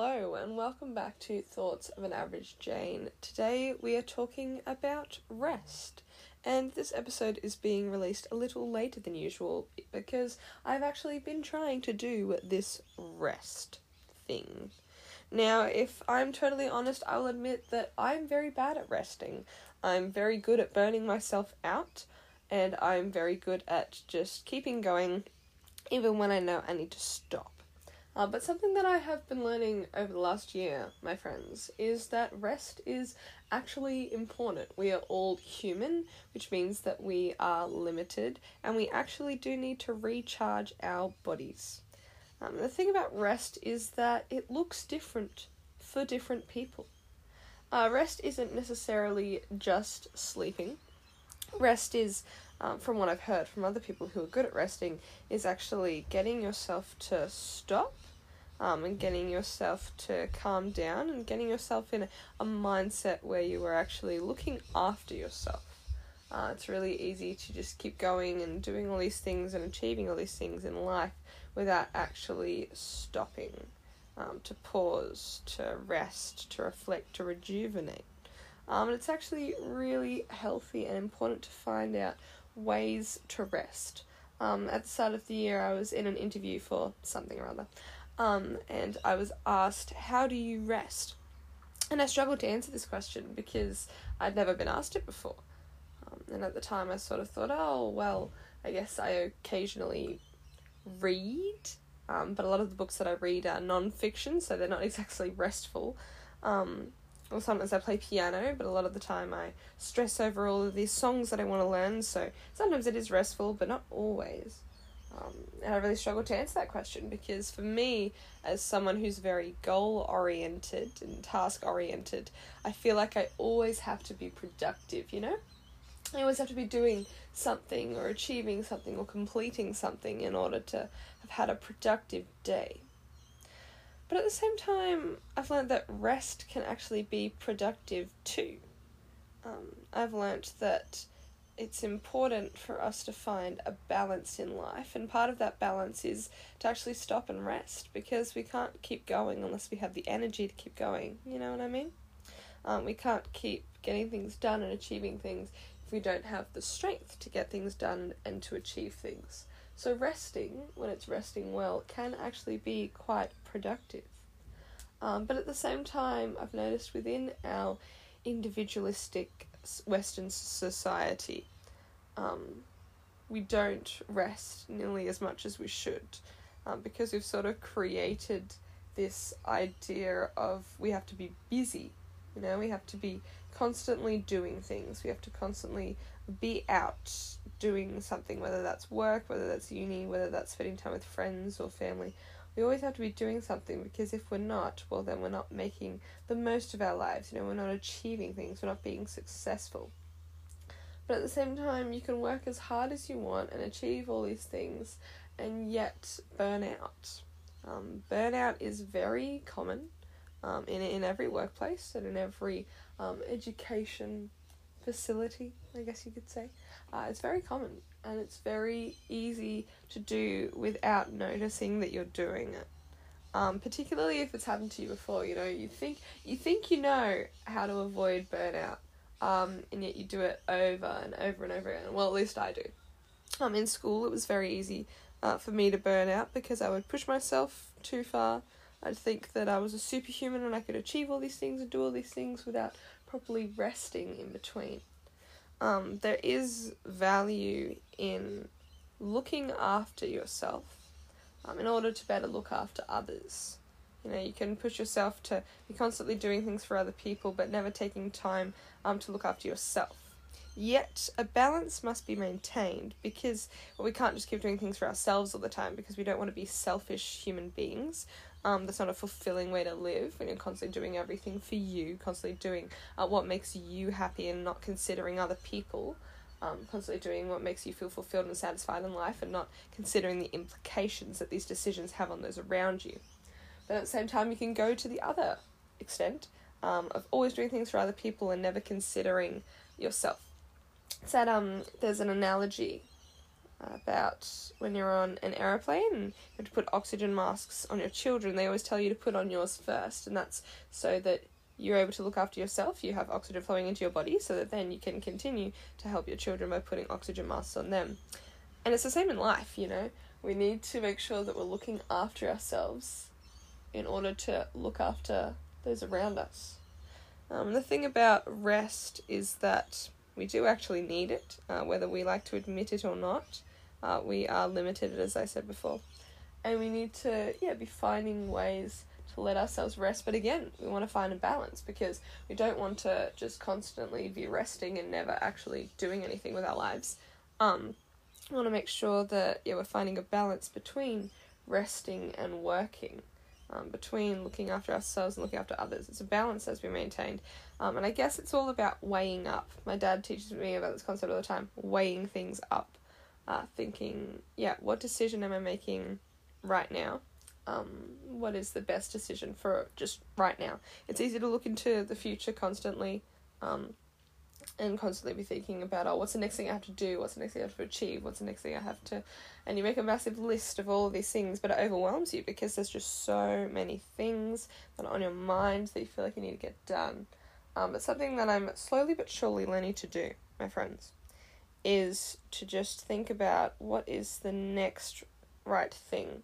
and welcome back to Thoughts of an Average Jane. Today we are talking about rest, and this episode is being released a little later than usual because I've actually been trying to do this rest thing. Now, if I'm totally honest, I'll admit that I'm very bad at resting. I'm very good at burning myself out, and I'm very good at just keeping going even when I know I need to stop. Uh, but something that I have been learning over the last year, my friends, is that rest is actually important. We are all human, which means that we are limited, and we actually do need to recharge our bodies. Um, the thing about rest is that it looks different for different people. Uh, rest isn't necessarily just sleeping. Rest is, um, from what I've heard from other people who are good at resting, is actually getting yourself to stop um, and getting yourself to calm down and getting yourself in a, a mindset where you are actually looking after yourself. Uh, it's really easy to just keep going and doing all these things and achieving all these things in life without actually stopping, um, to pause, to rest, to reflect, to rejuvenate. Um, and it's actually really healthy and important to find out ways to rest. Um, at the start of the year, I was in an interview for something or other, um, and I was asked, How do you rest? And I struggled to answer this question because I'd never been asked it before. Um, and at the time, I sort of thought, Oh, well, I guess I occasionally read, um, but a lot of the books that I read are non fiction, so they're not exactly restful. Um, or sometimes I play piano, but a lot of the time I stress over all of these songs that I want to learn, so sometimes it is restful, but not always. Um, and I really struggle to answer that question because for me, as someone who's very goal oriented and task oriented, I feel like I always have to be productive, you know? I always have to be doing something or achieving something or completing something in order to have had a productive day. But at the same time, I've learned that rest can actually be productive too. Um, I've learned that it's important for us to find a balance in life, and part of that balance is to actually stop and rest because we can't keep going unless we have the energy to keep going. You know what I mean? Um, we can't keep getting things done and achieving things if we don't have the strength to get things done and to achieve things. So, resting, when it's resting well, can actually be quite productive. Um, but at the same time, I've noticed within our individualistic Western society, um, we don't rest nearly as much as we should um, because we've sort of created this idea of we have to be busy. You know, we have to be constantly doing things. We have to constantly be out doing something, whether that's work, whether that's uni, whether that's spending time with friends or family. We always have to be doing something because if we're not, well, then we're not making the most of our lives. You know, we're not achieving things, we're not being successful. But at the same time, you can work as hard as you want and achieve all these things and yet burn out. Um, burnout is very common um, in, in every workplace and in every um, education facility, I guess you could say. Uh, it's very common and it's very easy to do without noticing that you're doing it. Um, particularly if it's happened to you before, you know, you think you think you know how to avoid burnout, um, and yet you do it over and over and over again. Well, at least I do. Um, in school, it was very easy uh, for me to burn out because I would push myself too far. I'd think that I was a superhuman and I could achieve all these things and do all these things without properly resting in between um, there is value in looking after yourself um, in order to better look after others. You know, you can push yourself to be constantly doing things for other people, but never taking time um, to look after yourself. Yet, a balance must be maintained because well, we can't just keep doing things for ourselves all the time because we don't want to be selfish human beings. Um, that's not a fulfilling way to live when you're constantly doing everything for you, constantly doing uh, what makes you happy and not considering other people. Um, constantly doing what makes you feel fulfilled and satisfied in life and not considering the implications that these decisions have on those around you. But at the same time, you can go to the other extent um, of always doing things for other people and never considering yourself. It's that um, there's an analogy about when you're on an aeroplane and you have to put oxygen masks on your children. They always tell you to put on yours first, and that's so that you're able to look after yourself, you have oxygen flowing into your body, so that then you can continue to help your children by putting oxygen masks on them. And it's the same in life, you know. We need to make sure that we're looking after ourselves in order to look after those around us. Um, the thing about rest is that we do actually need it, uh, whether we like to admit it or not. Uh, we are limited, as I said before, and we need to yeah be finding ways to let ourselves rest. But again, we want to find a balance because we don't want to just constantly be resting and never actually doing anything with our lives. Um, we want to make sure that yeah we're finding a balance between resting and working um, between looking after ourselves and looking after others. It's a balance that's been maintained. Um, and I guess it's all about weighing up. My dad teaches me about this concept all the time weighing things up. Uh, thinking, yeah, what decision am I making right now? Um, what is the best decision for just right now? It's easy to look into the future constantly. Um, and constantly be thinking about oh what's the next thing I have to do what's the next thing I have to achieve what's the next thing I have to and you make a massive list of all of these things but it overwhelms you because there's just so many things that are on your mind that you feel like you need to get done um, but something that I'm slowly but surely learning to do my friends is to just think about what is the next right thing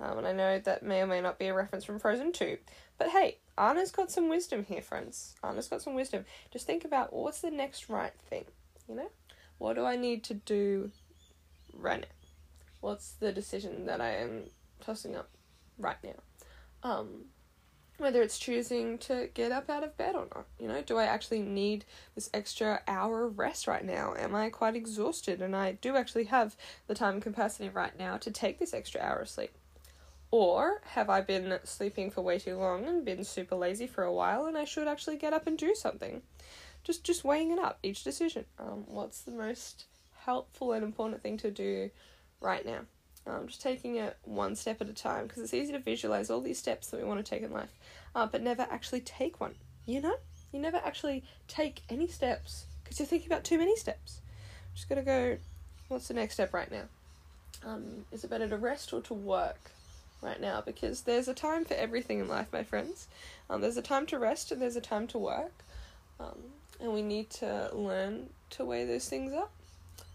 um, and I know that may or may not be a reference from Frozen 2 but hey Anna's got some wisdom here, friends. Anna's got some wisdom. Just think about what's the next right thing, you know? What do I need to do right now? What's the decision that I am tossing up right now? Um, whether it's choosing to get up out of bed or not. You know, do I actually need this extra hour of rest right now? Am I quite exhausted and I do actually have the time and capacity right now to take this extra hour of sleep? Or have I been sleeping for way too long and been super lazy for a while and I should actually get up and do something? Just just weighing it up, each decision. Um, what's the most helpful and important thing to do right now? Um, just taking it one step at a time because it's easy to visualize all these steps that we want to take in life, uh, but never actually take one. You know, you never actually take any steps because you're thinking about too many steps. Just gotta go. What's the next step right now? Um, is it better to rest or to work? right now because there's a time for everything in life, my friends. Um, there's a time to rest and there's a time to work. Um, and we need to learn to weigh those things up.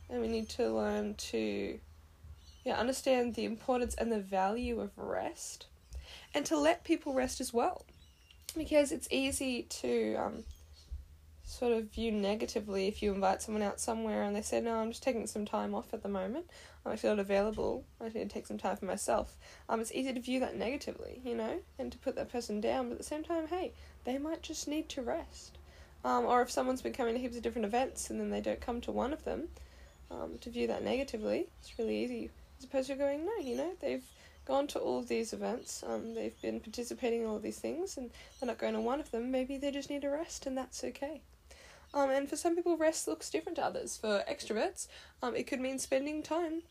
And we need to learn to yeah, understand the importance and the value of rest and to let people rest as well. Because it's easy to um, sort of view negatively if you invite someone out somewhere and they say, No, I'm just taking some time off at the moment. I feel not available. I need to take some time for myself. Um, it's easy to view that negatively, you know, and to put that person down. But at the same time, hey, they might just need to rest. Um, or if someone's been coming to heaps of different events and then they don't come to one of them, um, to view that negatively, it's really easy. As opposed to going, no, you know, they've gone to all of these events, um, they've been participating in all these things, and they're not going to one of them. Maybe they just need a rest, and that's okay. Um, and for some people, rest looks different to others. For extroverts, um, it could mean spending time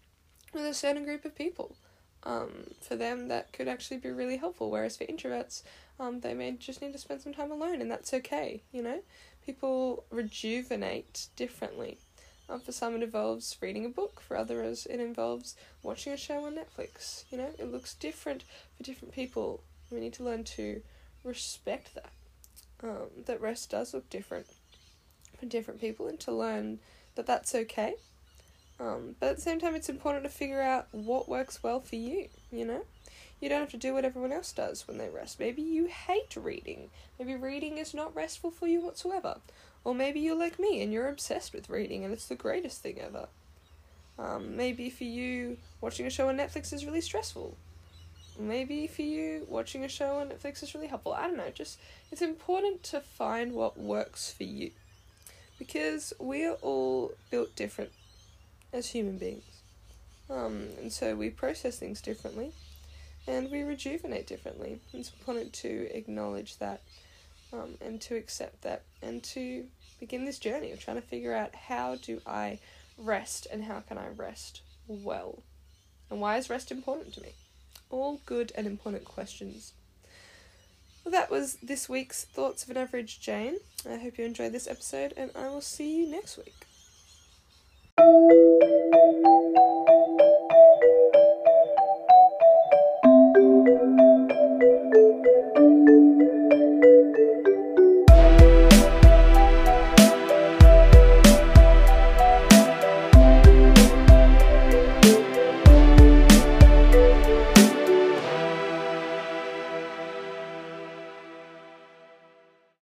with a certain group of people. Um, for them, that could actually be really helpful. Whereas for introverts, um, they may just need to spend some time alone, and that's okay. You know, people rejuvenate differently. Um, for some, it involves reading a book. For others, it involves watching a show on Netflix. You know, it looks different for different people. We need to learn to respect that. Um, that rest does look different for different people, and to learn that that's okay um, but at the same time, it's important to figure out what works well for you, you know? You don't have to do what everyone else does when they rest. Maybe you hate reading. Maybe reading is not restful for you whatsoever. Or maybe you're like me and you're obsessed with reading and it's the greatest thing ever. Um, maybe for you, watching a show on Netflix is really stressful. Maybe for you, watching a show on Netflix is really helpful. I don't know, just it's important to find what works for you. Because we're all built different as human beings. Um, and so we process things differently and we rejuvenate differently. It's important to acknowledge that um, and to accept that and to begin this journey of trying to figure out how do I rest and how can I rest well? And why is rest important to me? All good and important questions. Well, that was this week's Thoughts of an Average Jane. I hope you enjoyed this episode, and I will see you next week.